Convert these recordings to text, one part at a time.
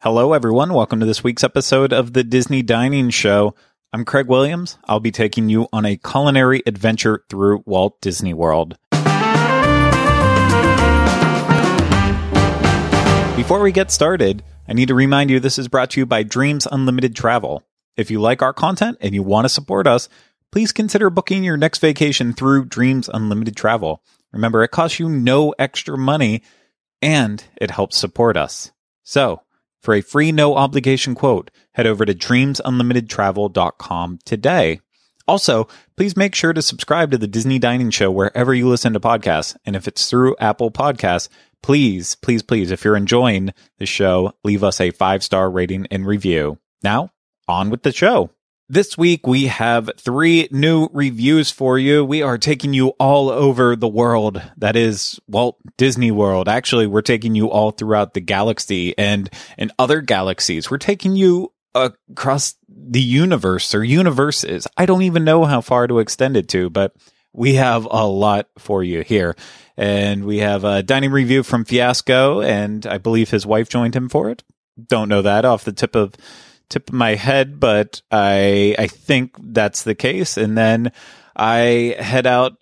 Hello, everyone. Welcome to this week's episode of the Disney Dining Show. I'm Craig Williams. I'll be taking you on a culinary adventure through Walt Disney World. Before we get started, I need to remind you this is brought to you by Dreams Unlimited Travel. If you like our content and you want to support us, please consider booking your next vacation through Dreams Unlimited Travel. Remember, it costs you no extra money and it helps support us. So, for a free no obligation quote, head over to dreamsunlimitedtravel.com today. Also, please make sure to subscribe to the Disney Dining Show wherever you listen to podcasts. And if it's through Apple Podcasts, please, please, please, if you're enjoying the show, leave us a five star rating and review. Now, on with the show. This week we have three new reviews for you. We are taking you all over the world. That is Walt Disney World. Actually, we're taking you all throughout the galaxy and in other galaxies. We're taking you across the universe or universes. I don't even know how far to extend it to, but we have a lot for you here. And we have a dining review from Fiasco, and I believe his wife joined him for it. Don't know that off the tip of tip of my head, but I I think that's the case. And then I head out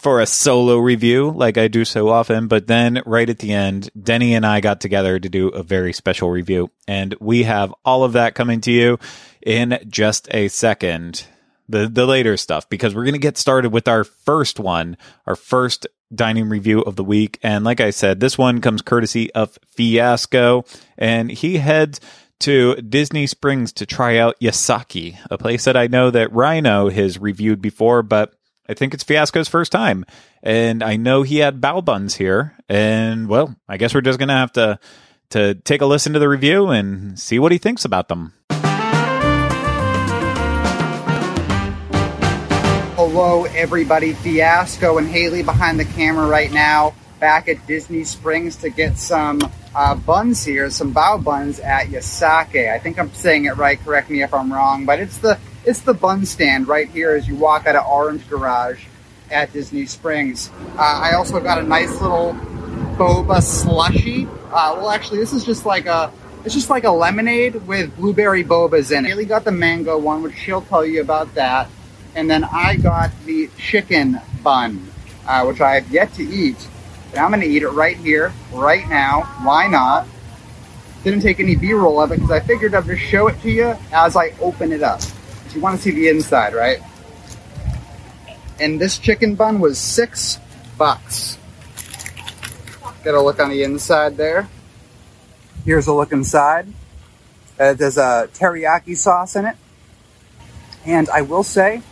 for a solo review like I do so often, but then right at the end, Deni and I got together to do a very special review. And we have all of that coming to you in just a second. The the later stuff because we're going to get started with our first one, our first dining review of the week. And like I said, this one comes courtesy of Fiasco and he heads to Disney Springs to try out Yesake, a place that I know that Rhino has reviewed before, but I think it's Fiasco's first time. And I know he had bao buns here. And well, I guess we're just going to have to to take a listen to the review and see what he thinks about them. Hello, everybody. Fiasco and Hayley behind the camera right now, back at Disney Springs to get some uh, buns here, some bao buns at Yesake. I think I'm saying it right. Correct me if I'm wrong, but it's the it's the bun stand right here as you walk out of Orange Garage at Disney Springs. Uh, I also got a nice little boba slushy. Uh, well, actually, this is just like a it's just like a lemonade with blueberry bobas in it. Hayley got the mango one, which she'll tell you about that, and then I got the chicken bun, uh, which I have yet to eat. And I'm going to eat it right here, right now. Why not? Didn't take any B-roll of it because I figured I'd just show it to you as I open it up. You want to see the inside, right? And this chicken bun was six bucks. Get a look on the inside there. Here's a look inside. Uh, there's a teriyaki sauce in it. And I will say,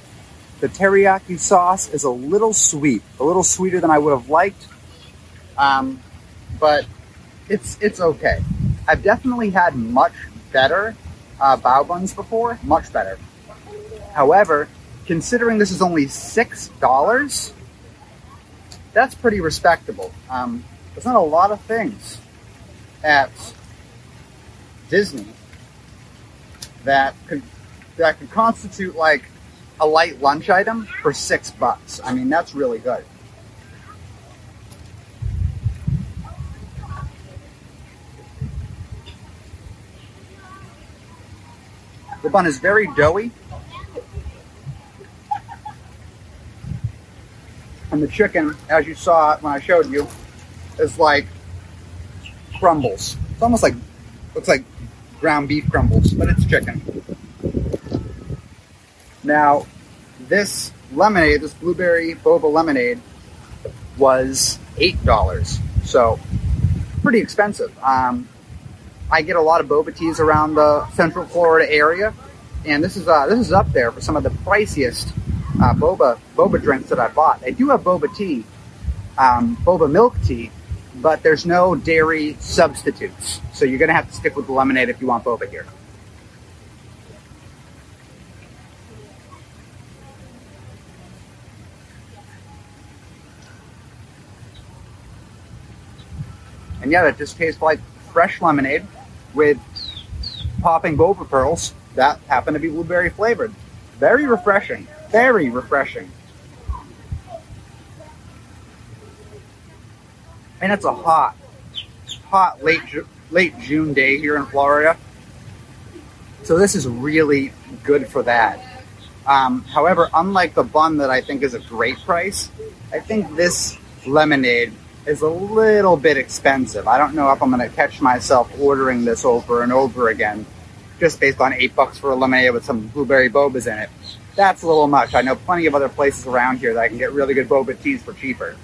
the teriyaki sauce is a little sweet, a little sweeter than I would have liked. Um, but it's it's okay. I've definitely had much better uh, bao buns before, much better. However, considering this is only six dollars, that's pretty respectable. Um, there's not a lot of things at Disney that could that could constitute like a light lunch item for six bucks. I mean, that's really good. The bun is very doughy. And the chicken, as you saw when I showed you, is like crumbles. It's almost like looks like ground beef crumbles, but it's chicken. Now, this lemonade, this blueberry boba lemonade, was eight dollars. So pretty expensive. Um, I get a lot of boba teas around the Central Florida area, and this is uh, this is up there for some of the priciest uh, boba boba drinks that I bought. They do have boba tea, um, boba milk tea, but there's no dairy substitutes, so you're gonna have to stick with the lemonade if you want boba here. And yeah, that just tastes like fresh lemonade with popping boba pearls that happen to be blueberry flavored. Very refreshing. Very refreshing. And it's a hot, hot late late June day here in Florida. So this is really good for that. Um, however, unlike the bun that I think is a great price, I think this lemonade is a little bit expensive. I don't know if I'm going to catch myself ordering this over and over again, just based on eight bucks for a lemonade with some blueberry bobas in it. That's a little much. I know plenty of other places around here that I can get really good boba teas for cheaper.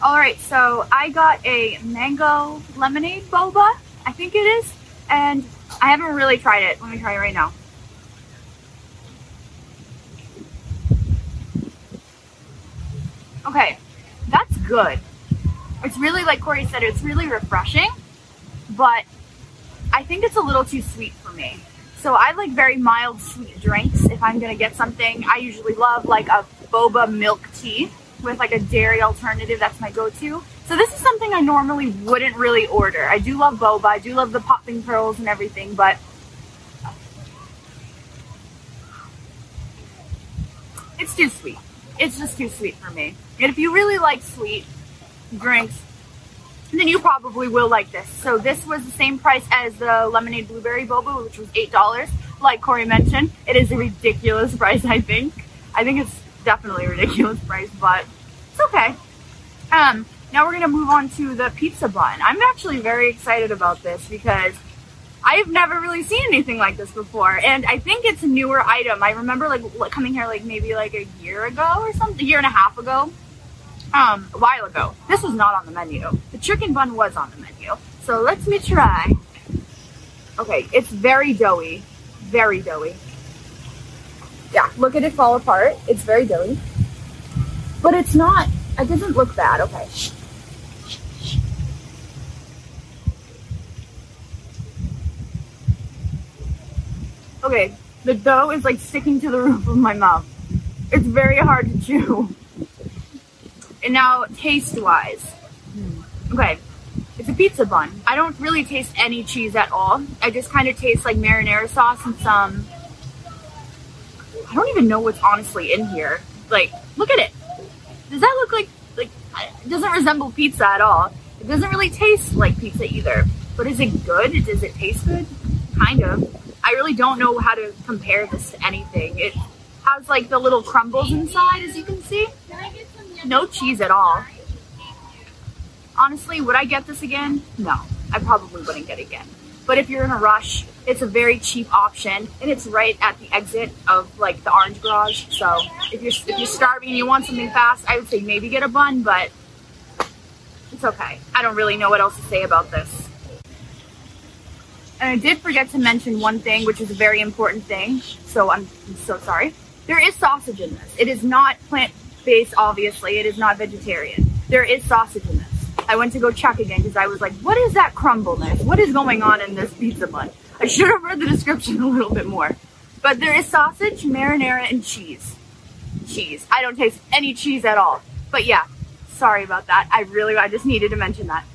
All right, so I got a mango lemonade boba, I think it is, and I haven't really tried it. Let me try it right now. Okay, that's good. It's really, like Corey said, it's really refreshing, but I think it's a little too sweet for me. So I like very mild sweet drinks if I'm gonna get something. I usually love like a boba milk tea with like a dairy alternative. That's my go-to. So this is something I normally wouldn't really order. I do love boba. I do love the popping pearls and everything, but it's too sweet. It's just too sweet for me. And if you really like sweet drinks, then you probably will like this. So this was the same price as the lemonade blueberry boba, which was eight dollars. Like Corey mentioned, it is a ridiculous price. I think. I think it's definitely a ridiculous price, but it's okay. Um, now we're gonna move on to the pizza bun. I'm actually very excited about this because I've never really seen anything like this before, and I think it's a newer item. I remember like coming here like maybe like a year ago or something, a year and a half ago, um, a while ago. This was not on the menu. The chicken bun was on the menu. So let me try. Okay, it's very doughy, very doughy. Yeah, look at it fall apart. It's very doughy, but it's not. It doesn't look bad. Okay. Okay, the dough is like sticking to the roof of my mouth. It's very hard to chew. And now, taste wise, okay, it's a pizza bun. I don't really taste any cheese at all. I just kind of taste like marinara sauce and some. I don't even know what's honestly in here. Like, look at it. Does that look like like? It doesn't resemble pizza at all. It doesn't really taste like pizza either. But is it good? Does it taste good? Kind of. I really don't know how to compare this to anything. It has like the little crumbles inside, as you can see. No cheese at all. Honestly, would I get this again? No, I probably wouldn't get it again. But if you're in a rush, it's a very cheap option, and it's right at the exit of like the Orange Garage. So if you're if you're starving and you want something fast, I would say maybe get a bun, but it's okay. I don't really know what else to say about this. And I did forget to mention one thing, which is a very important thing. So I'm, I'm so sorry. There is sausage in this. It is not plant based, obviously. It is not vegetarian. There is sausage in this. I went to go check again because I was like, what is that crumbleness? What is going on in this pizza bun? I should have read the description a little bit more. But there is sausage, marinara, and cheese. Cheese. I don't taste any cheese at all. But yeah, sorry about that. I really, I just needed to mention that.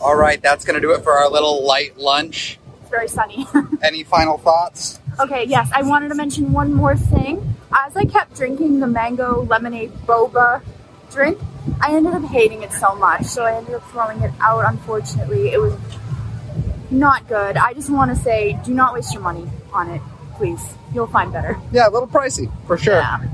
All right, that's going to do it for our little light lunch. It's very sunny. Any final thoughts? Okay, yes, I wanted to mention one more thing. As I kept drinking the mango lemonade boba drink, I ended up hating it so much, so I ended up throwing it out, unfortunately. It was not good. I just want to say do not waste your money on it, please. You'll find better. Yeah, a little pricey for sure. Yeah.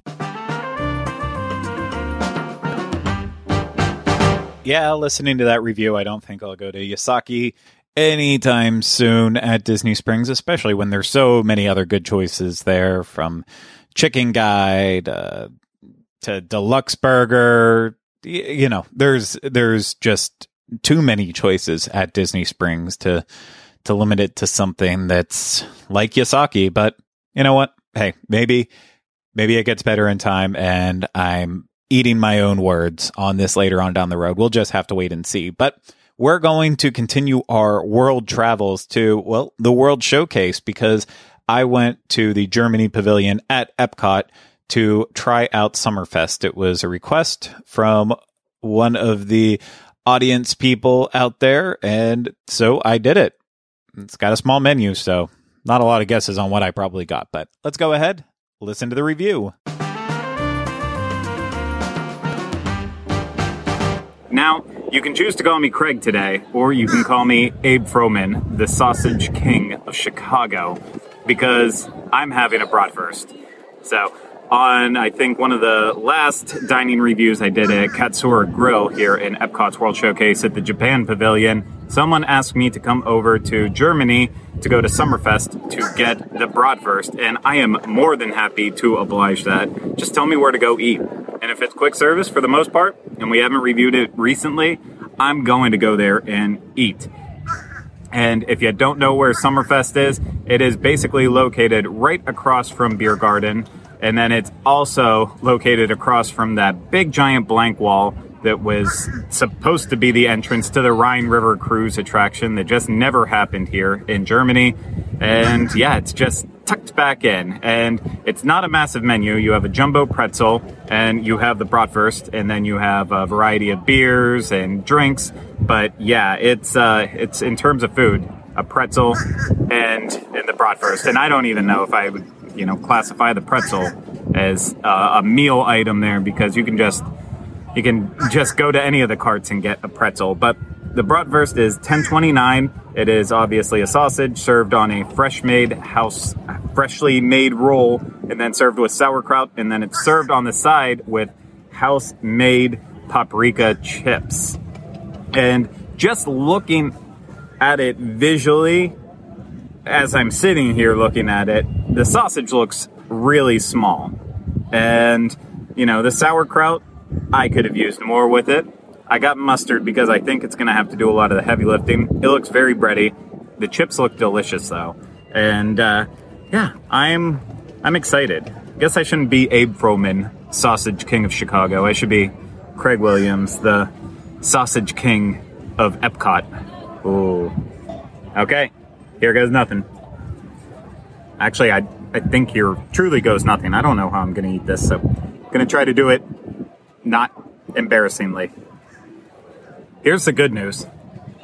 Yeah, listening to that review, I don't think I'll go to Yesake anytime soon at Disney Springs, especially when there's so many other good choices there from Chicken Guy uh, to Deluxe Burger. You know, there's there's just too many choices at Disney Springs to to limit it to something that's like Yesake. But you know what? Hey, maybe maybe it gets better in time, and I'm eating my own words on this later on down the road. We'll just have to wait and see. But we're going to continue our world travels to, well, the World Showcase because I went to the Germany Pavilion at Epcot to try out Sommerfest. It was a request from one of the audience people out there, and so I did it. It's got a small menu, so not a lot of guesses on what I probably got, but let's go ahead, listen to the review. Now, You can choose to call me Craig today, or you can call me Abe Froman, the Sausage King of Chicago, because I'm having a bratwurst. So, on I think one of the last dining reviews I did at Katsura Grill here in Epcot's World Showcase at the Japan Pavilion, someone asked me to come over to Germany to go to Sommerfest to get the bratwurst, and I am more than happy to oblige that. Just tell me where to go eat. And if it's quick service for the most part, and we haven't reviewed it recently, I'm going to go there and eat. And if you don't know where Sommerfest is, it is basically located right across from Beer Garden. And then it's also located across from that big giant blank wall that was supposed to be the entrance to the Rhine River cruise attraction that just never happened here in Germany. And yeah, it's just tucked back in. And it's not a massive menu. You have a jumbo pretzel and you have the bratwurst and then you have a variety of beers and drinks. But yeah, it's, uh, it's in terms of food, a pretzel and, and the bratwurst. And I don't even know if I would, you know, classify the pretzel as uh, a meal item there because you can just you can just go to any of the carts and get a pretzel. But the bratwurst is 10.29. It is obviously a sausage served on a fresh made house, freshly made roll, and then served with sauerkraut, and then it's served on the side with house made paprika chips. And just looking at it visually, as I'm sitting here looking at it, the sausage looks really small. And, you know, the sauerkraut I could have used more with it. I got mustard because I think it's going to have to do a lot of the heavy lifting. It looks very bready. The chips look delicious though, and uh, yeah, I'm I'm excited. Guess I shouldn't be Abe Froman, Sausage King of Chicago. I should be Craig Williams, the Sausage King of Epcot. Ooh. Okay, here goes nothing. Actually, I I think here truly goes nothing. I don't know how I'm to eat this, so I'm to try to do it not embarrassingly. Here's the good news: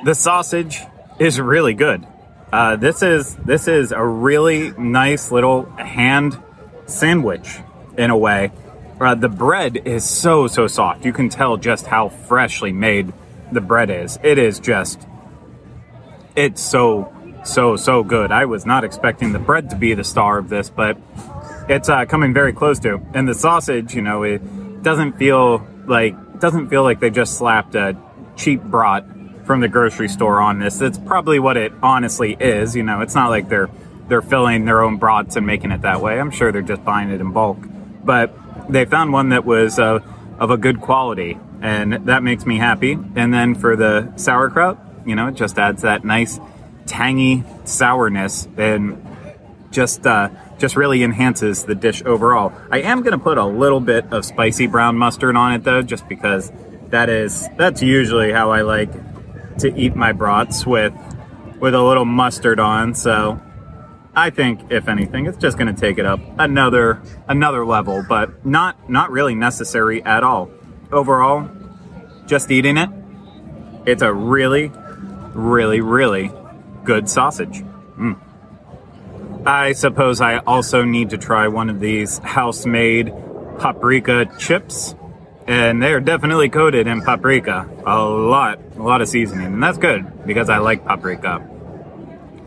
the sausage is really good. Uh, this is this is a really nice little hand sandwich in a way. Uh, the bread is so so soft. You can tell just how freshly made the bread is. It is just it's so so so good. I was not expecting the bread to be the star of this, but it's uh, coming very close to. And the sausage, you know, it doesn't feel like doesn't feel like they just slapped a cheap brat from the grocery store on this. That's probably what it honestly is. You know, it's not like they're they're filling their own brats and making it that way. I'm sure they're just buying it in bulk. But they found one that was uh, of a good quality, and that makes me happy. And then for the sauerkraut, you know, it just adds that nice tangy sourness and just uh, just really enhances the dish overall. I am going to put a little bit of spicy brown mustard on it though, just because that is that's usually how I like to eat my brats with with a little mustard on. So I think if anything, it's just going to take it up another another level, but not not really necessary at all. Overall, just eating it, it's a really, really, really good sausage. Mm. I suppose I also need to try one of these house made paprika chips. And they're definitely coated in paprika. A lot, a lot of seasoning. And that's good because I like paprika.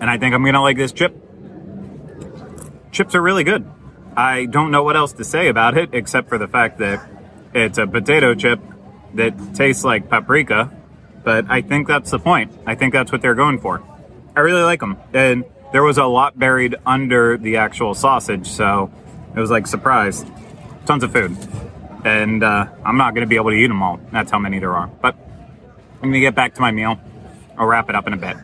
And I think I'm gonna like this chip. Chips are really good. I don't know what else to say about it except for the fact that it's a potato chip that tastes like paprika. But I think that's the point. I think that's what they're going for. I really like them. And there was a lot buried under the actual sausage, so it was like surprise. Tons of food, and uh, I'm not going to be able to eat them all. That's how many there are. But I'm going to get back to my meal. I'll wrap it up in a bit.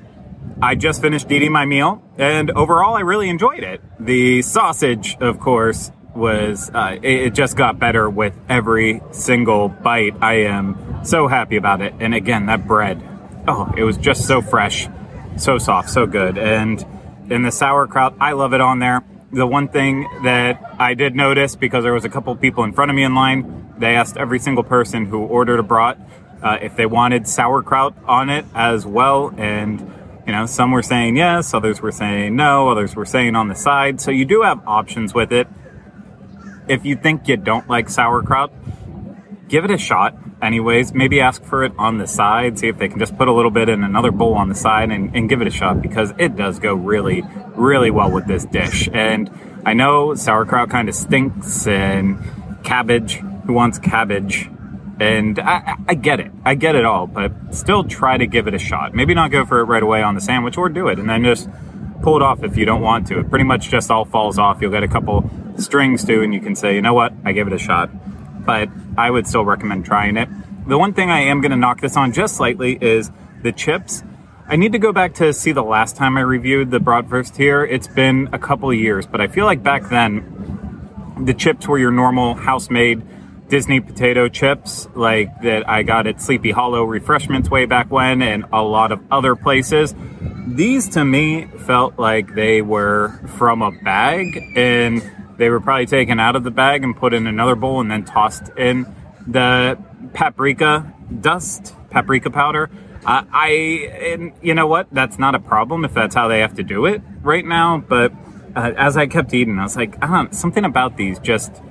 I just finished eating my meal, and overall, I really enjoyed it. The sausage, of course, was uh, it, it just got better with every single bite. I am so happy about it. And again, that bread, oh, it was just so fresh, so soft, so good, and in the sauerkraut. I love it on there. The one thing that I did notice because there was a couple people in front of me in line, they asked every single person who ordered a brat uh, if they wanted sauerkraut on it as well, and you know some were saying yes, others were saying no, others were saying on the side. So you do have options with it. If you think you don't like sauerkraut, give it a shot anyways. Maybe ask for it on the side, see if they can just put a little bit in another bowl on the side and, and give it a shot because it does go really, really well with this dish. And I know sauerkraut kind of stinks and cabbage, who wants cabbage? And I, I get it. I get it all, but still try to give it a shot. Maybe not go for it right away on the sandwich or do it and then just pull it off if you don't want to. It pretty much just all falls off. You'll get a couple strings too, and you can say, you know what, I gave it a shot. But I would still recommend trying it. The one thing I am going to knock this on just slightly is the chips. I need to go back to see the last time I reviewed the Bratwurst here. It's been a couple years, but I feel like back then the chips were your normal house made Disney potato chips, like that I got at Sleepy Hollow Refreshments way back when, and a lot of other places. These to me felt like they were from a bag, and they were probably taken out of the bag and put in another bowl and then tossed in the paprika dust, paprika powder. Uh, I, and you know what? That's not a problem if that's how they have to do it right now. But uh, as I kept eating, I was like, I don't, something about these just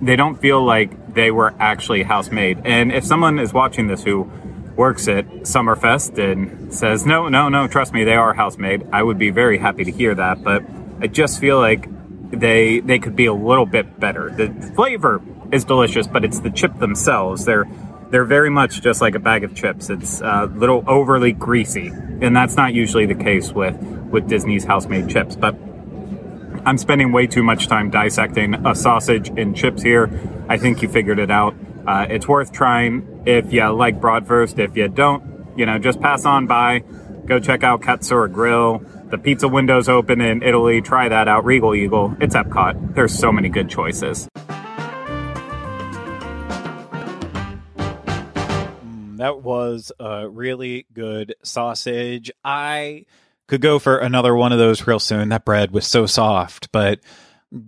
they don't feel like they were actually house made. And if someone is watching this who works at Sommerfest and says, no, no, no, trust me, they are house made, I would be very happy to hear that. But I just feel like they they could be a little bit better. The flavor is delicious, but it's the chip themselves. They're they're very much just like a bag of chips. It's a little overly greasy, and that's not usually the case with with Disney's house-made chips. But I'm spending way too much time dissecting a sausage and chips here. I think you figured it out. Uh, it's worth trying if you like Bratwurst. If you don't, you know, just pass on by. Go check out Katsura Grill. The pizza window's open in Italy. Try that out. Regal Eagle. It's Epcot. There's so many good choices. Mm, that was a really good sausage. I could go for another one of those real soon. That bread was so soft, but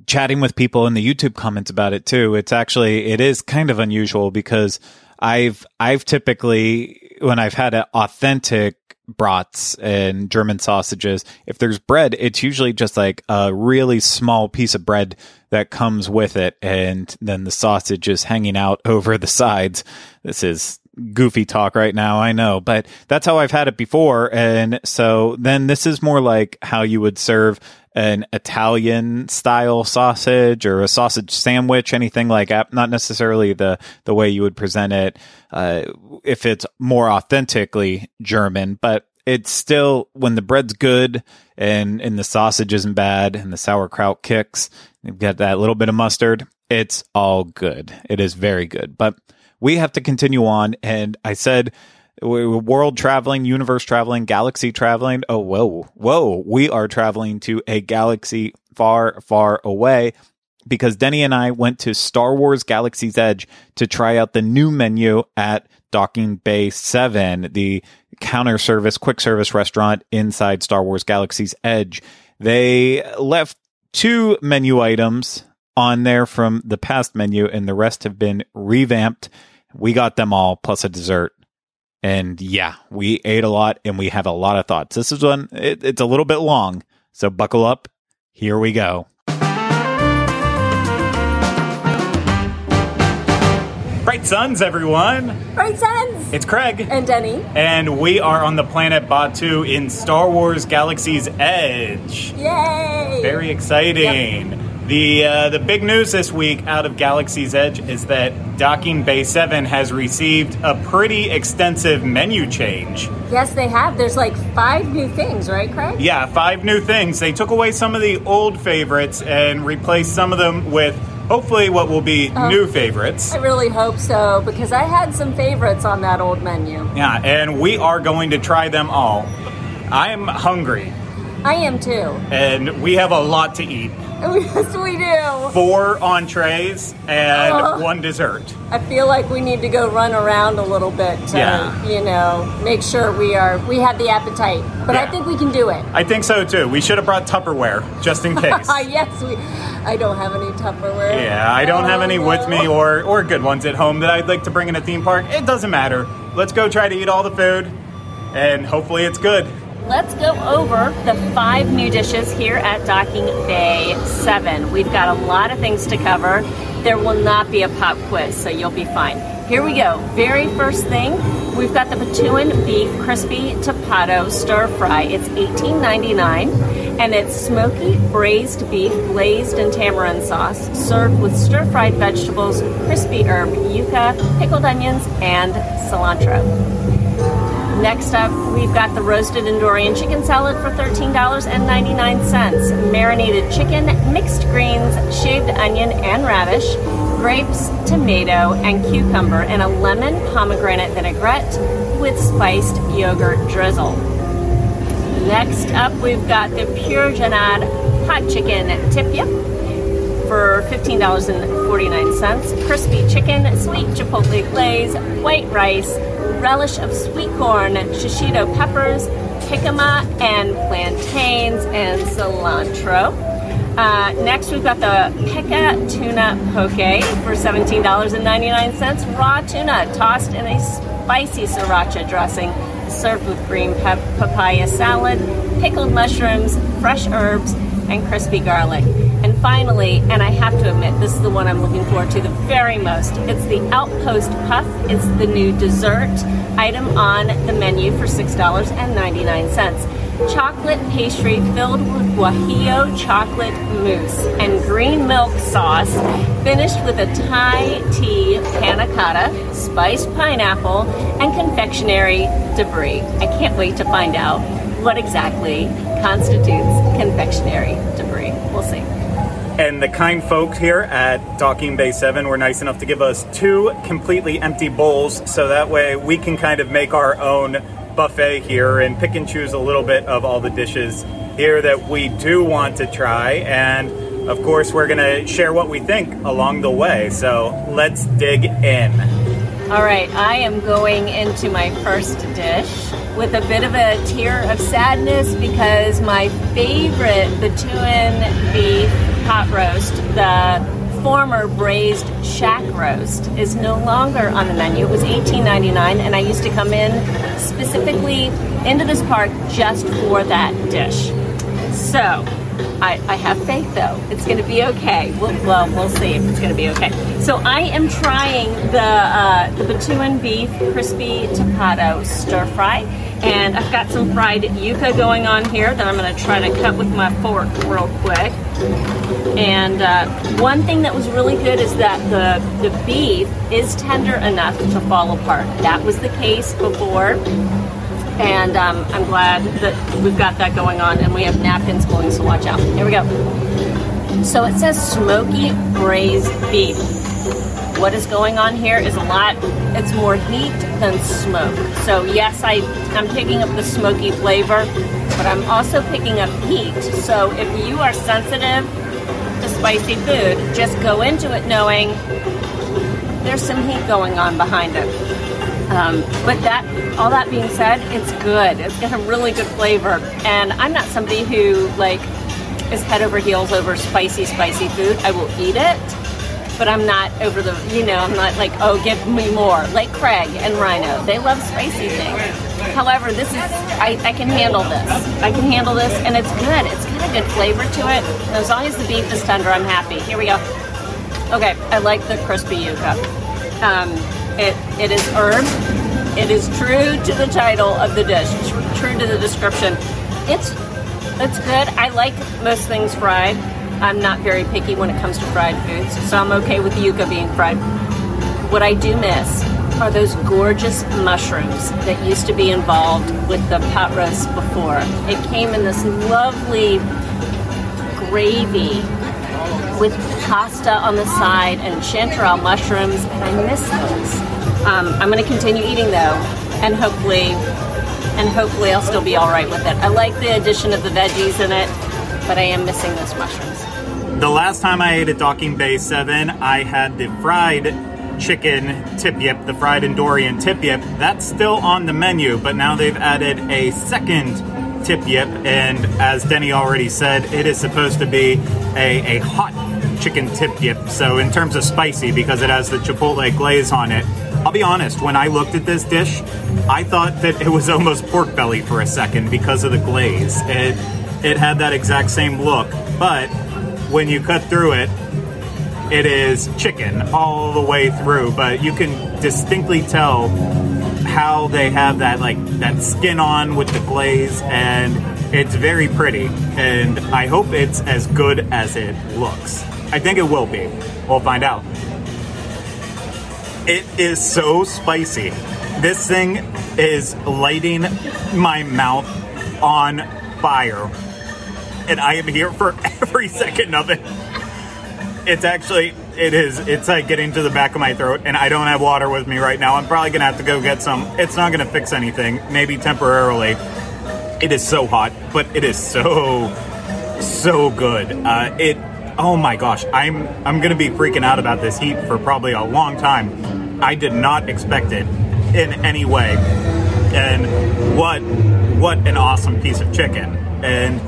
chatting with people in the YouTube comments about it too, it's actually it is kind of unusual because I've I've typically when I've had an authentic brats and German sausages, if there's bread, it's usually just like a really small piece of bread that comes with it, and then the sausage is hanging out over the sides. This is goofy talk right now, I know, but that's how I've had it before. And so then this is more like how you would serve an Italian style sausage or a sausage sandwich, anything like that. Not necessarily the, the way you would present it, uh, if it's more authentically German, but it's still when the bread's good and, and the sausage isn't bad and the sauerkraut kicks, you've got that little bit of mustard. It's all good. It is very good, but we have to continue on. And I said, world traveling, universe traveling, galaxy traveling. Oh, whoa, whoa. We are traveling to a galaxy far, far away because Deni and I went to Star Wars Galaxy's Edge to try out the new menu at Docking Bay 7, the counter service, quick service restaurant inside Star Wars Galaxy's Edge. They left two menu items on there from the past menu and the rest have been revamped we got them all plus a dessert. And yeah, we ate a lot and we have a lot of thoughts. This is one, it, it's a little bit long. So buckle up. Here we go. Bright Suns, everyone. Bright Suns. It's Craig. And Deni. And we are on the planet Batuu in Star Wars Galaxy's Edge. Yay! Very exciting. Yep. The uh, the big news this week out of Galaxy's Edge is that Docking Bay 7 has received a pretty extensive menu change. Yes, they have. There's like five new things, right, Craig? Yeah, five new things. They took away some of the old favorites and replaced some of them with hopefully what will be oh, new favorites. I really hope so because I had some favorites on that old menu. Yeah, and we are going to try them all. I'm hungry. I am too. And we have a lot to eat. Yes, we do. Four entrees and uh, one dessert. I feel like we need to go run around a little bit to, yeah. you know, make sure we are we have the appetite. But yeah. I think we can do it. I think so too. We should have brought Tupperware just in case. yes, we. I don't have any Tupperware. Yeah, I don't oh, have any no. with me or or good ones at home that I'd like to bring in a theme park. It doesn't matter. Let's go try to eat all the food, and hopefully it's good let's go over the five new dishes here at Docking Bay 7. We've got a lot of things to cover. There will not be a pop quiz, so you'll be fine. here we go. Very first thing, we've got the Batuan Beef Crispy Tapado Stir Fry. It's $18.99 and it's smoky braised beef glazed in tamarind sauce, served with stir fried vegetables, crispy herb, yuca, pickled onions, and cilantro. Next up, we've got the roasted Endorian chicken salad for $13.99. Marinated chicken, mixed greens, shaved onion and radish, grapes, tomato, and cucumber, and a lemon pomegranate vinaigrette with spiced yogurt drizzle. Next up, we've got the Pure Janad hot chicken tip yip for $15.49. Crispy chicken, sweet chipotle glaze, white rice, relish of sweet corn, shishito peppers, jicama, and plantains and cilantro. Uh, next, we've got the Peka Tuna Poke for $17.99. Raw tuna tossed in a spicy sriracha dressing, served with green pep- papaya salad, pickled mushrooms, fresh herbs, and crispy garlic. Finally, and I have to admit, this is the one I'm looking forward to the very most. It's the Outpost Puff. It's the new dessert item on the menu for $6.99. Chocolate pastry filled with guajillo chocolate mousse and green milk sauce, finished with a Thai tea panna cotta, spiced pineapple, and confectionery debris. I can't wait to find out what exactly constitutes confectionery debris. We'll see. And the kind folks here at Docking Bay 7 were nice enough to give us two completely empty bowls so that way we can kind of make our own buffet here and pick and choose a little bit of all the dishes here that we do want to try. And of course, we're going to share what we think along the way. So let's dig in. All right, I am going into my first dish with a bit of a tear of sadness because my favorite Batuan beef pot roast, the former braised Shaak roast, is no longer on the menu. It was $18.99, and I used to come in specifically into this park just for that dish. So, I, I have faith though. It's going to be okay. We'll, well, we'll see if it's going to be okay. So I am trying the uh, the Batuan beef crispy tapado stir fry, and I've got some fried yuca going on here that I'm going to try to cut with my fork real quick. And uh, one thing that was really good is that the the beef is tender enough to fall apart. That was the case before and um, I'm glad that we've got that going on, and we have napkins blowing, so watch out. Here we go. So it says smoky braised beef. What is going on here is a lot. It's more heat than smoke. So yes, I I'm picking up the smoky flavor, but I'm also picking up heat. So if you are sensitive to spicy food, just go into it knowing there's some heat going on behind it. Um, but that, all that being said, it's good. It's got a really good flavor, and I'm not somebody who like is head over heels over spicy, spicy food. I will eat it, but I'm not over the, you know, I'm not like, oh, give me more. Like Craig and Rhino, they love spicy things. However, this is, I, I can handle this. I can handle this, and it's good. It's got a good flavor to it. As long as the beef is tender, I'm happy. Here we go. Okay, I like the crispy yuca. Um, it, it is herb. It is true to the title of the dish, tr- true to the description. It's it's good. I like most things fried. I'm not very picky when it comes to fried foods, so I'm okay with the yuca being fried. What I do miss are those gorgeous mushrooms that used to be involved with the pot roast before. It came in this lovely gravy with pasta on the side and chanterelle mushrooms, and I miss those. Um, I'm going to continue eating though, and hopefully, and hopefully I'll still be all right with it. I like the addition of the veggies in it, but I am missing those mushrooms. The last time I ate at Docking Bay 7, I had the fried chicken tip yip, the fried Endorian tip yip. That's still on the menu, but now they've added a second tip yip, and as Deni already said, it is supposed to be a, a hot chicken tip yip. So in terms of spicy, because it has the chipotle glaze on it, I'll be honest, when I looked at this dish, I thought that it was almost pork belly for a second because of the glaze. It it had that exact same look, but when you cut through it, it is chicken all the way through, but you can distinctly tell how they have that like that skin on with the glaze and it's very pretty and I hope it's as good as it looks. I think it will be. We'll find out. It is so spicy. This thing is lighting my mouth on fire. And I am here for every second of it. It's actually, it is, it's like getting to the back of my throat, and I don't have water with me right now. I'm probably gonna have to go get some. It's not gonna fix anything, maybe temporarily. It is so hot, but it is so, so good. Uh, it, oh my gosh, I'm, I'm gonna be freaking out about this heat for probably a long time. I did not expect it in any way. And what, what an awesome piece of chicken. And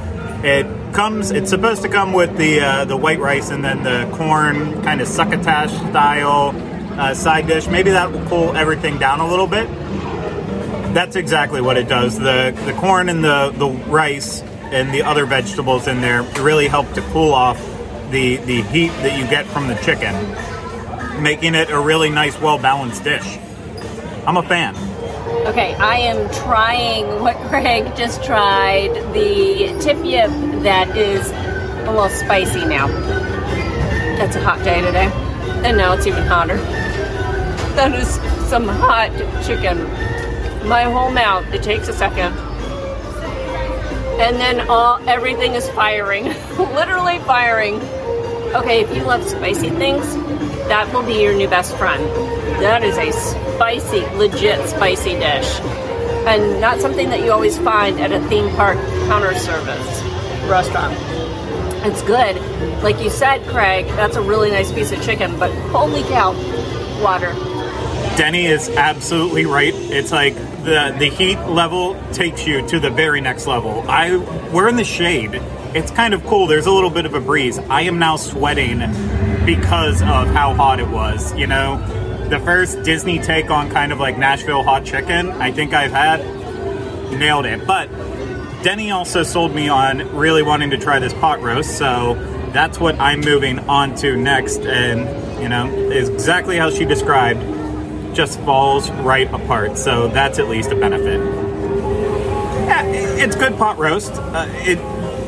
it comes. It's supposed to come with the uh, the white rice and then the corn kind of succotash style uh, side dish. Maybe that will cool everything down a little bit. That's exactly what it does. the The corn and the the rice and the other vegetables in there really help to cool off the the heat that you get from the chicken, making it a really nice, well balanced dish. I'm a fan. Okay, I am trying what Craig just tried the tip yip that is a little spicy now. That's a hot day today, and now it's even hotter. That is some hot chicken. My whole mouth, it takes a second. And then all everything is firing, literally firing. Okay, if you love spicy things, that will be your new best friend. That is a spicy, legit spicy dish. And not something that you always find at a theme park counter service restaurant. It's good. Like you said, Craig, that's a really nice piece of chicken, but holy cow, water. Deni is absolutely right. It's like the the heat level takes you to the very next level. I we're in the shade. It's kind of cool. There's a little bit of a breeze. I am now sweating because of how hot it was. You know, the first Disney take on kind of like Nashville hot chicken I think I've had. Nailed it. But Deni also sold me on really wanting to try this pot roast, so that's what I'm moving on to next. And, you know, exactly how she described, just falls right apart. So that's at least a benefit. Yeah, it's good pot roast. Uh, it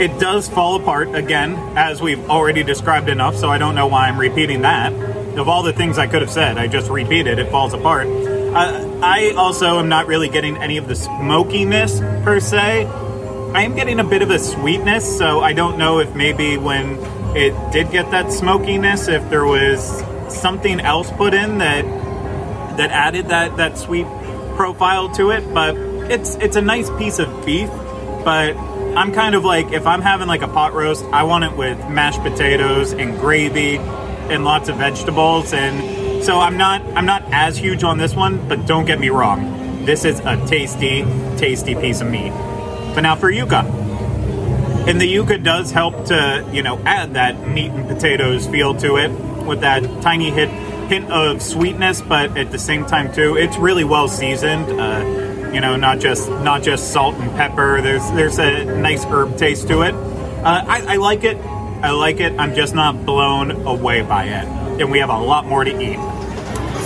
it does fall apart again, as we've already described enough, so I don't know why I'm repeating that. Of all the things I could have said, I just repeated it falls apart. Uh, I also am not really getting any of the smokiness per se. I am getting a bit of a sweetness, so I don't know if maybe when it did get that smokiness, if there was something else put in that that added that that sweet profile to it. But it's it's a nice piece of beef, but I'm kind of like if I'm having like a pot roast, I want it with mashed potatoes and gravy and lots of vegetables and so I'm not I'm not as huge on this one, but don't get me wrong. This is a tasty, tasty piece of meat. But now for yuca. And the yuca does help to, you know, add that meat and potatoes feel to it with that tiny hit hint of sweetness, but at the same time too, it's really well seasoned. Uh, you know, not just not just salt and pepper. There's there's a nice herb taste to it. Uh, I, I like it. I like it. I'm just not blown away by it. And we have a lot more to eat.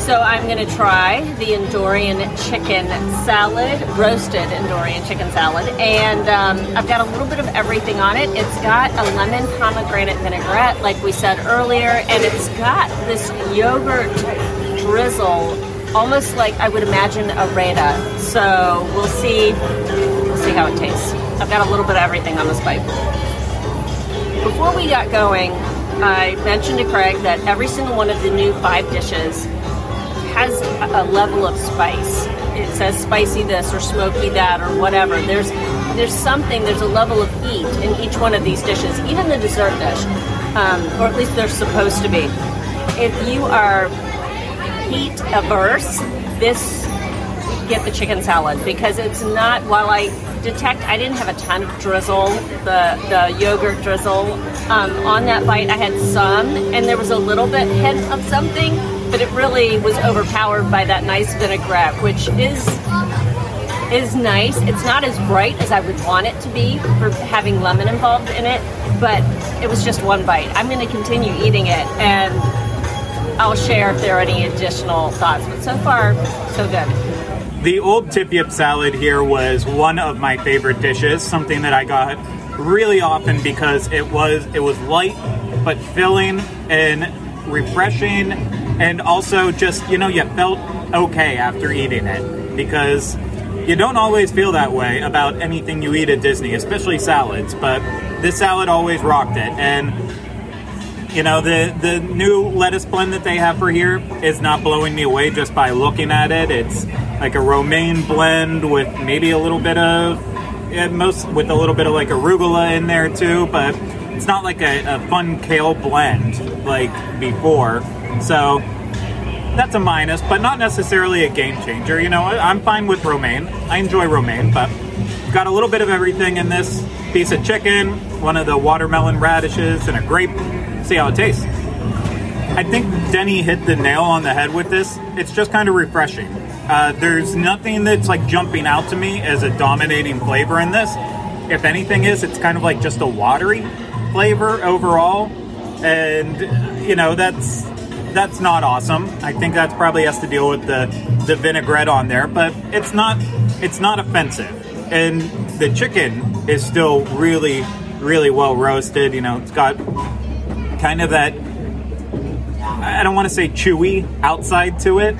So I'm going to try the Endorian chicken salad, roasted Endorian chicken salad, and um, I've got a little bit of everything on it. It's got a lemon pomegranate vinaigrette, like we said earlier, and it's got this yogurt drizzle almost like I would imagine a raita. So we'll see. We'll see how it tastes. I've got a little bit of everything on this bite. Before we got going, I mentioned to Craig that every single one of the new five dishes has a level of spice. It says spicy this or smoky that or whatever. There's there's something. There's a level of heat in each one of these dishes, even the dessert dish, um, or at least they're supposed to be. If you are heat averse, this get the chicken salad because it's not. While I detect, I didn't have a ton of drizzle, the the yogurt drizzle um, on that bite. I had some, and there was a little bit hint of something, but it really was overpowered by that nice vinaigrette, which is is nice. It's not as bright as I would want it to be for having lemon involved in it, but it was just one bite. I'm going to continue eating it, and I'll share if there are any additional thoughts. But so far, so good. The old tip yip salad here was one of my favorite dishes. Something that I got really often because it was it was light but filling and refreshing, and also just you know you felt okay after eating it because you don't always feel that way about anything you eat at Disney, especially salads. But this salad always rocked it, and you know the the new lettuce blend that they have for here is not blowing me away just by looking at it. It's like a romaine blend with maybe a little bit of yeah, most with a little bit of like arugula in there too, but it's not like a, a fun kale blend like before. So that's a minus, but not necessarily a game changer. You know, I'm fine with romaine. I enjoy romaine, but got a little bit of everything in this piece of chicken, one of the watermelon radishes, and a grape. See how it tastes. I think Deni hit the nail on the head with this. It's just kind of refreshing. Uh, there's nothing that's like jumping out to me as a dominating flavor in this. If anything is, it's kind of like just a watery flavor overall, and you know that's that's not awesome. I think that's probably has to deal with the the vinaigrette on there, but it's not it's not offensive. And the chicken is still really really well roasted. You know, it's got kind of that I don't want to say chewy outside to it,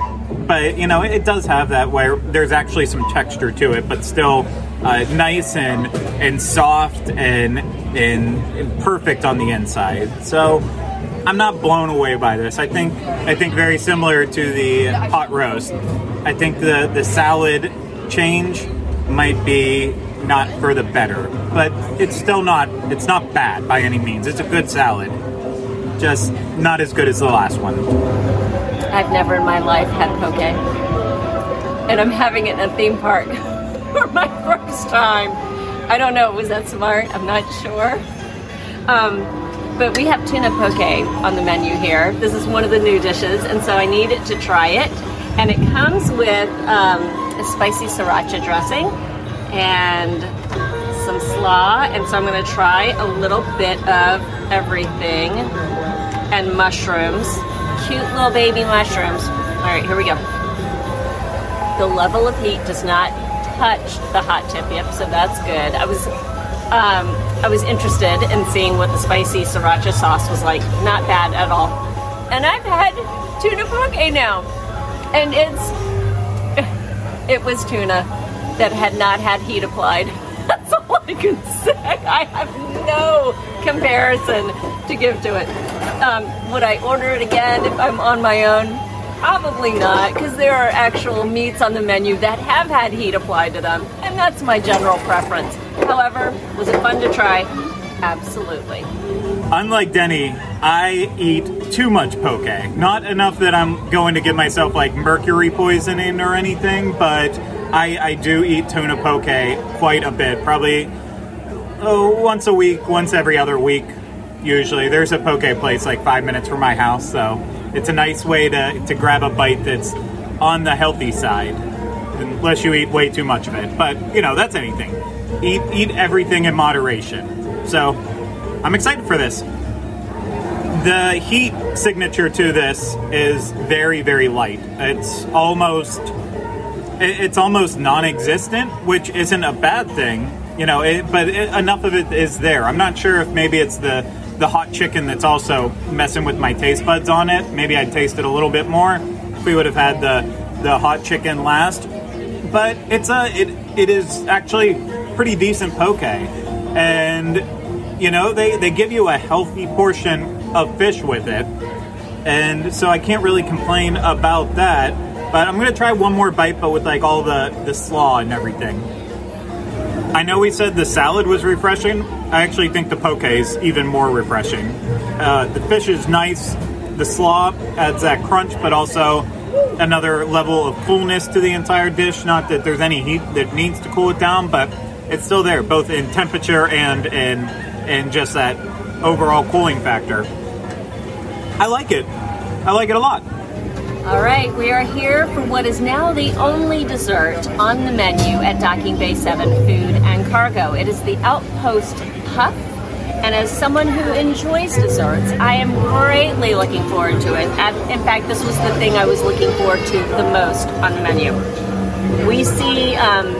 but you know, it does have that where there's actually some texture to it, but still uh, nice and and soft and, and and perfect on the inside. So I'm not blown away by this. I think I think very similar to the hot roast. I think the the salad change might be not for the better, but it's still not it's not bad by any means. It's a good salad, just not as good as the last one. I've never in my life had poke, and I'm having it in a theme park for my first time. I don't know. Was that smart? I'm not sure. Um, but we have tuna poke on the menu here. This is one of the new dishes, and so I needed to try it. And it comes with um, a spicy sriracha dressing and some slaw. And so I'm going to try a little bit of everything and mushrooms. Cute little baby mushrooms. All right, here we go. The level of heat does not touch the hot tip yip, so that's good. I was um, I was interested in seeing what the spicy sriracha sauce was like. Not bad at all. And I've had tuna poke now, and it's it was tuna that had not had heat applied. That's all I can say. I have no comparison to give to it. Um, would I order it again if I'm on my own? Probably not, because there are actual meats on the menu that have had heat applied to them, and that's my general preference. However, was it fun to try? Absolutely. Unlike Deni, I eat too much poke. Not enough that I'm going to give myself like mercury poisoning or anything, but I, I do eat tuna poke quite a bit. Probably oh, once a week, once every other week, usually. There's a poke place like five minutes from my house, so it's a nice way to, to grab a bite that's on the healthy side, unless you eat way too much of it. But, you know, that's anything eat eat everything in moderation. So I'm excited for this. The heat signature to this is very very light. It's almost it's almost non-existent, which isn't a bad thing, you know. It, but it, enough of it is there. I'm not sure if maybe it's the the hot chicken that's also messing with my taste buds on it. Maybe I'd taste it a little bit more we would have had the the hot chicken last. But it's a it it is actually pretty decent poke. And, you know, they, they give you a healthy portion of fish with it. And so I can't really complain about that. But I'm to try one more bite, but with like all the, the slaw and everything. I know we said the salad was refreshing. I actually think the poke is even more refreshing. Uh, the fish is nice. The slaw adds that crunch, but also another level of coolness to the entire dish. Not that there's any heat that needs to cool it down, but it's still there, both in temperature and in and just that overall cooling factor. I like it. I like it a lot. All right, we are here for what is now the only dessert on the menu at Docking Bay 7 Food and Cargo. It is the Outpost Puff, And as someone who enjoys desserts, I am greatly looking forward to it. In fact, this was the thing I was looking forward to the most on the menu. We see um,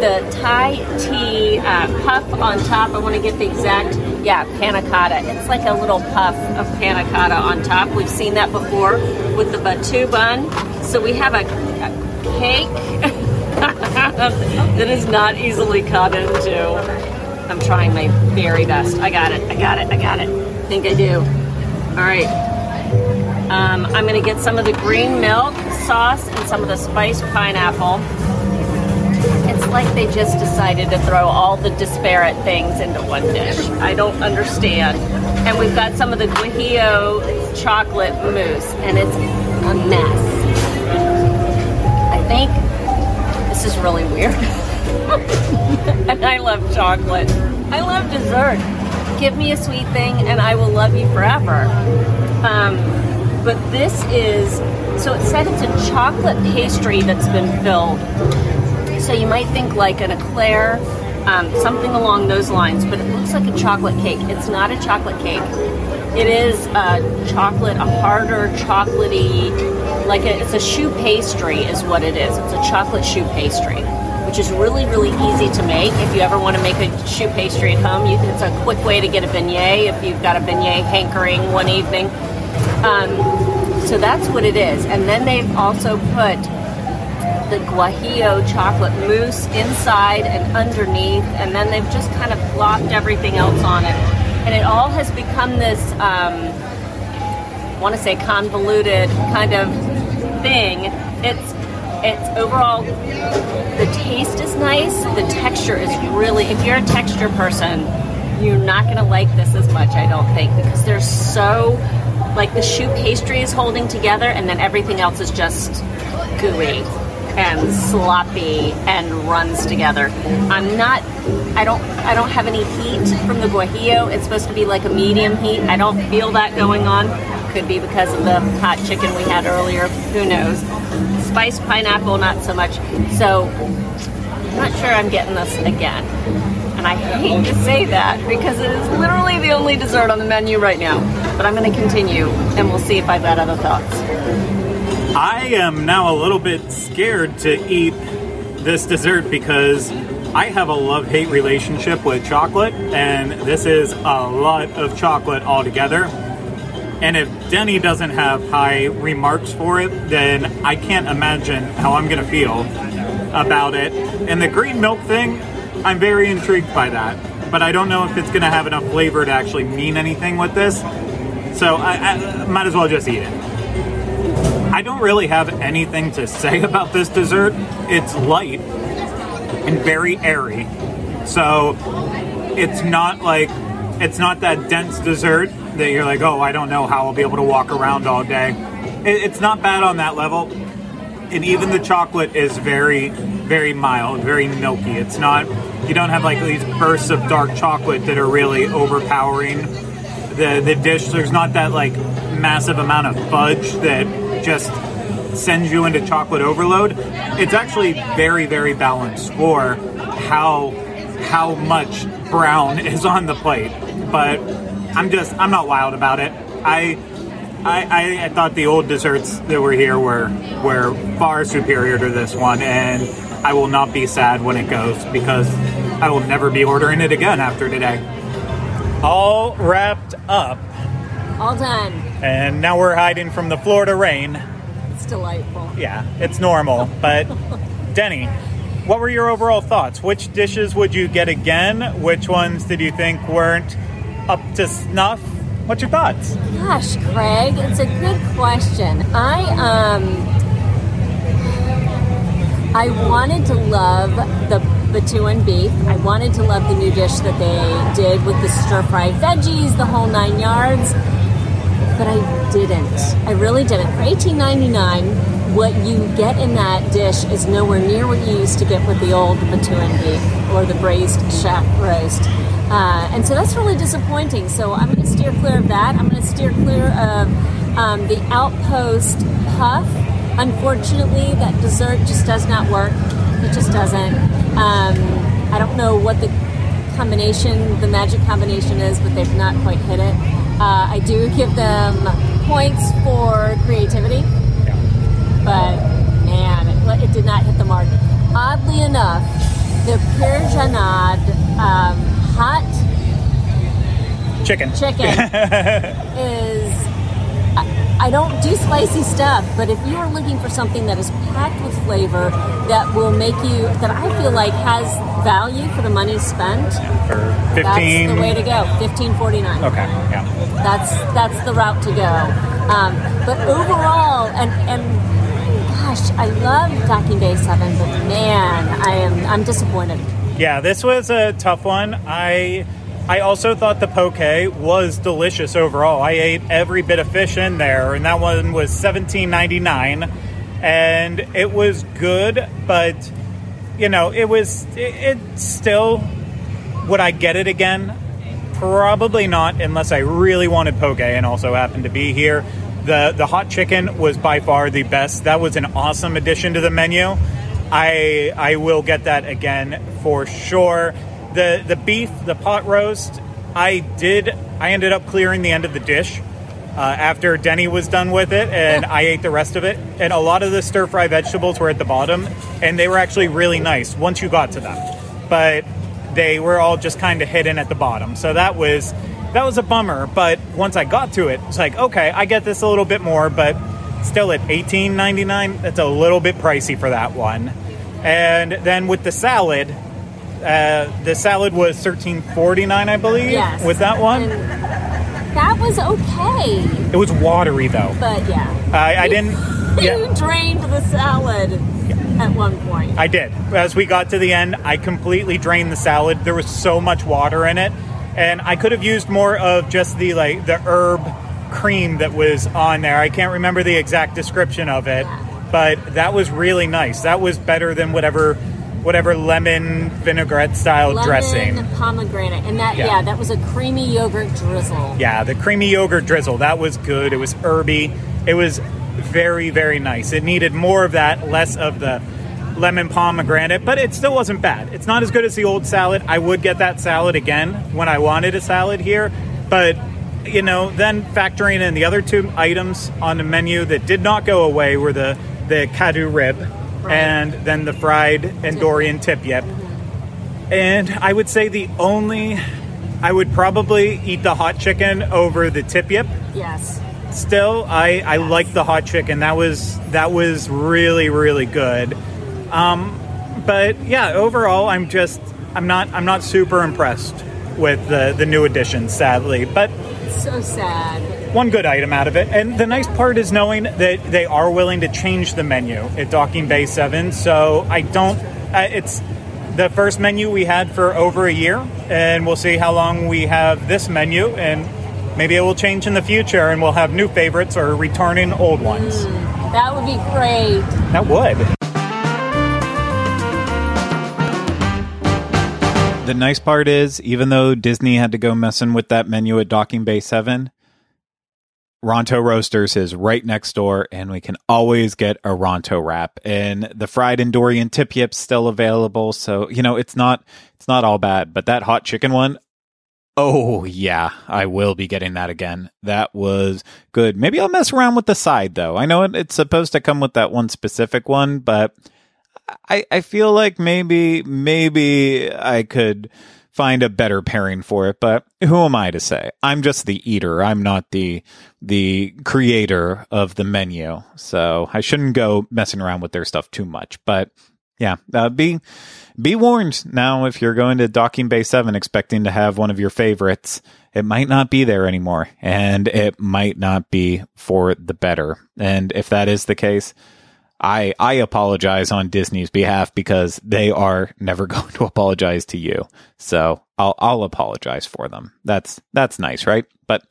the Thai tea uh, puff on top. I want to get the exact, yeah, panna cotta. It's like a little puff of panna cotta on top. We've seen that before with the Batuu-bon. So we have a, a cake that is not easily cut into. I'm trying my very best. I got it. I got it. I got it. I think I do. All right. Um, I'm going to get some of the green milk sauce and some of the spiced pineapple. Like they just decided to throw all the disparate things into one dish. I don't understand. And we've got some of the guajillo chocolate mousse, and it's a mess. I think this is really weird. and I love chocolate. I love dessert. Give me a sweet thing, and I will love you forever. Um, but this is so it said it's a chocolate pastry that's been filled. So you might think like an eclair, um, something along those lines, but it looks like a chocolate cake. It's not a chocolate cake. It is a chocolate, a harder, chocolatey, like a, it's a choux pastry, is what it is. It's a chocolate choux pastry which is really, really easy to make. If you ever want to make a choux pastry at home, you it's a quick way to get a beignet if you've got a beignet hankering one evening. Um, so that's what it is. And then they've also put the guajillo chocolate mousse inside and underneath, and then they've just kind of plopped everything else on it. And it all has become this, um, I want to say convoluted kind of thing. It's it's overall the taste is nice. The texture is really. If you're a texture person, you're not going to like this as much. I don't think because they're so like the choux pastry is holding together, and then everything else is just gooey and sloppy and runs together. I'm not. I don't. I don't have any heat from the guajillo. It's supposed to be like a medium heat. I don't feel that going on. Could be because of the hot chicken we had earlier. Who knows? Spiced pineapple, not so much. So, I'm not sure I'm getting this again. And I hate to say that because it is literally the only dessert on the menu right now. But I'm going to continue and we'll see if I've got other thoughts. I am now a little bit scared to eat this dessert because I have a love hate relationship with chocolate, and this is a lot of chocolate altogether. And if Deni doesn't have high remarks for it, then I can't imagine how I'm to feel about it. And the green milk thing, I'm very intrigued by that. But I don't know if it's to have enough flavor to actually mean anything with this. So I, I might as well just eat it. I don't really have anything to say about this dessert. It's light and very airy. So it's not like it's not that dense dessert that you're like, oh, I don't know how I'll be able to walk around all day. it's not bad on that level. And even the chocolate is very, very mild, very milky. It's not, you don't have like these bursts of dark chocolate that are really overpowering the, the dish. There's not that like massive amount of fudge that just sends you into chocolate overload. It's actually very, very balanced for how how much brown is on the plate. But I'm just I'm not wild about it. I I, I, thought the old desserts that were here were were far superior to this one, and I will not be sad when it goes because I will never be ordering it again after today. All wrapped up. All done. And now we're hiding from the Florida rain. It's delightful. Yeah, it's normal. But Deni, what were your overall thoughts? Which dishes would you get again? Which ones did you think weren't up to snuff? What's your thoughts? Gosh, Craig, it's a good question. I um I wanted to love the Batuuan beef. I wanted to love the new dish that they did with the stir fried veggies, the whole nine yards but I didn't. I really didn't. For eighteen ninety nine, what you get in that dish is nowhere near what you used to get with the old Batuuan beef or the braised Shaak roast. Uh, and so that's really disappointing. So I'm going to steer clear of that. I'm going to steer clear of um, the outpost puff. Unfortunately, that dessert just does not work. It just doesn't. Um, I don't know what the combination the magic combination is, but they've not quite hit it. Uh, I do give them points for creativity, but man, it, it did not hit the mark. Oddly enough, the Pirjanad um, hot Chicken. chicken is. I, I don't do spicy stuff, but if you are looking for something that is packed with flavor that will make you, that I feel like has value for the money spent, For that's 15. the way to go. Fifteen forty nine. Okay, yeah. That's that's the route to go. Um, but overall, and and gosh, I love Docking Bay Seven, but man, I am I'm disappointed. Yeah, this was a tough one. I I also thought the poke was delicious overall. I ate every bit of fish in there, and that one was seventeen ninety nine, and it was good, but you know, it was it, it still would I get it again? Probably not, unless I really wanted poke and also happened to be here. The the hot chicken was by far the best. That was an awesome addition to the menu. I I will get that again for sure. The the beef, the pot roast, I did. I ended up clearing the end of the dish uh, after Deni was done with it, and I ate the rest of it. And a lot of the stir fry vegetables were at the bottom, and they were actually really nice once you got to them. But they were all just kind of hidden at the bottom, so that was that was a bummer. But once I got to it, it's like okay, I get this a little bit more, but still at eighteen ninety nine, that's a little bit pricey for that one. And then with the salad, uh, the salad was thirteen forty nine, I believe. Yes. With that one, And that was okay, it was watery though. but yeah. I, I didn't. Yeah, You drained the salad at one point. I did. As we got to the end, I completely drained the salad. There was so much water in it, and I could have used more of just the like the herb cream that was on there. I can't remember the exact description of it, but that was really nice. That was better than whatever whatever lemon vinaigrette style Lemon dressing. pomegranate, and that Yeah. yeah. that was a creamy yogurt drizzle. Yeah, the creamy yogurt drizzle, that was good. It was herby. It was very, very nice. It needed more of that, less of the lemon pomegranate, but it still wasn't bad. It's not as good as the old salad. I would get that salad again when I wanted a salad here, but you know, then factoring in the other two items on the menu that did not go away were the the Kaadu rib and then the fried Endorian tip yip. And I would say the only I would probably eat the hot chicken over the tip yip. Yes. Still, I I like the hot chicken. That was that was really really good. Um, but yeah, overall, I'm just I'm not I'm not super impressed with the the new additions, sadly. But So sad. One good item out of it. And the nice part is knowing that they are willing to change the menu at Docking Bay 7. So I don't, uh, it's the first menu we had for over a year, and we'll see how long we have this menu. And maybe it will change in the future, and we'll have new favorites or returning old ones. That would be great. That would. The nice part is, even though Disney had to go messing with that menu at Docking Bay 7, Ronto Roasters is right next door, and we can always get a Ronto wrap. And the fried Endorian tip yip's still available, so you know it's not it's not all bad. But that hot chicken one, oh yeah, I will be getting that again. That was good. Maybe I'll mess around with the side though. I know it, it's supposed to come with that one specific one, but I, I feel like maybe maybe I could find a better pairing for it, but who am I to say? I'm just the eater. I'm not the the creator of the menu. So I shouldn't go messing around with their stuff too much. But yeah, uh, be be warned now if you're going to Docking Bay 7 expecting to have one of your favorites, it might not be there anymore and it might not be for the better. And if that is the case, I I apologize on Disney's behalf because they are never going to apologize to you. So I'll I'll apologize for them. That's that's nice, right? But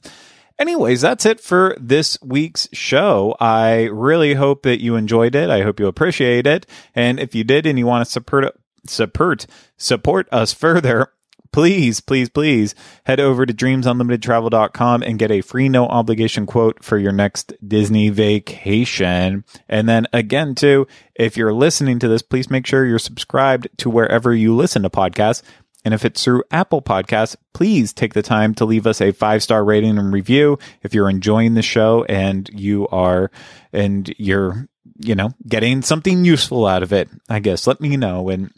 anyways, that's it for this week's show. I really hope that you enjoyed it. I hope you appreciate it. And if you did and you want to support support support us further, please, please, please head over to dreamsunlimitedtravel.com and get a free no obligation quote for your next Disney vacation. And then again, too, if you're listening to this, please make sure you're subscribed to wherever you listen to podcasts And if it's through Apple Podcasts, please take the time to leave us a five star rating and review if you're enjoying the show and you are, and you're, you know, getting something useful out of it. I guess let me know. And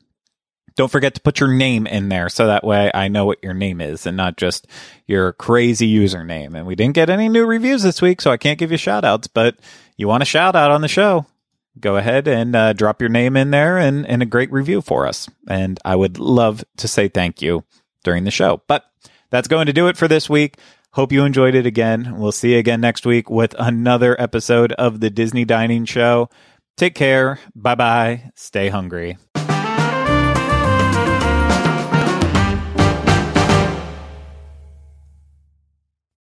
don't forget to put your name in there so that way I know what your name is and not just your crazy username. And we didn't get any new reviews this week, so I can't give you shout outs, but you want a shout out on the show go ahead and uh, drop your name in there and, and a great review for us. And I would love to say thank you during the show. But that's going to do it for this week. Hope you enjoyed it again. We'll see you again next week with another episode of the Disney Dining Show. Take care. Bye bye. Stay hungry.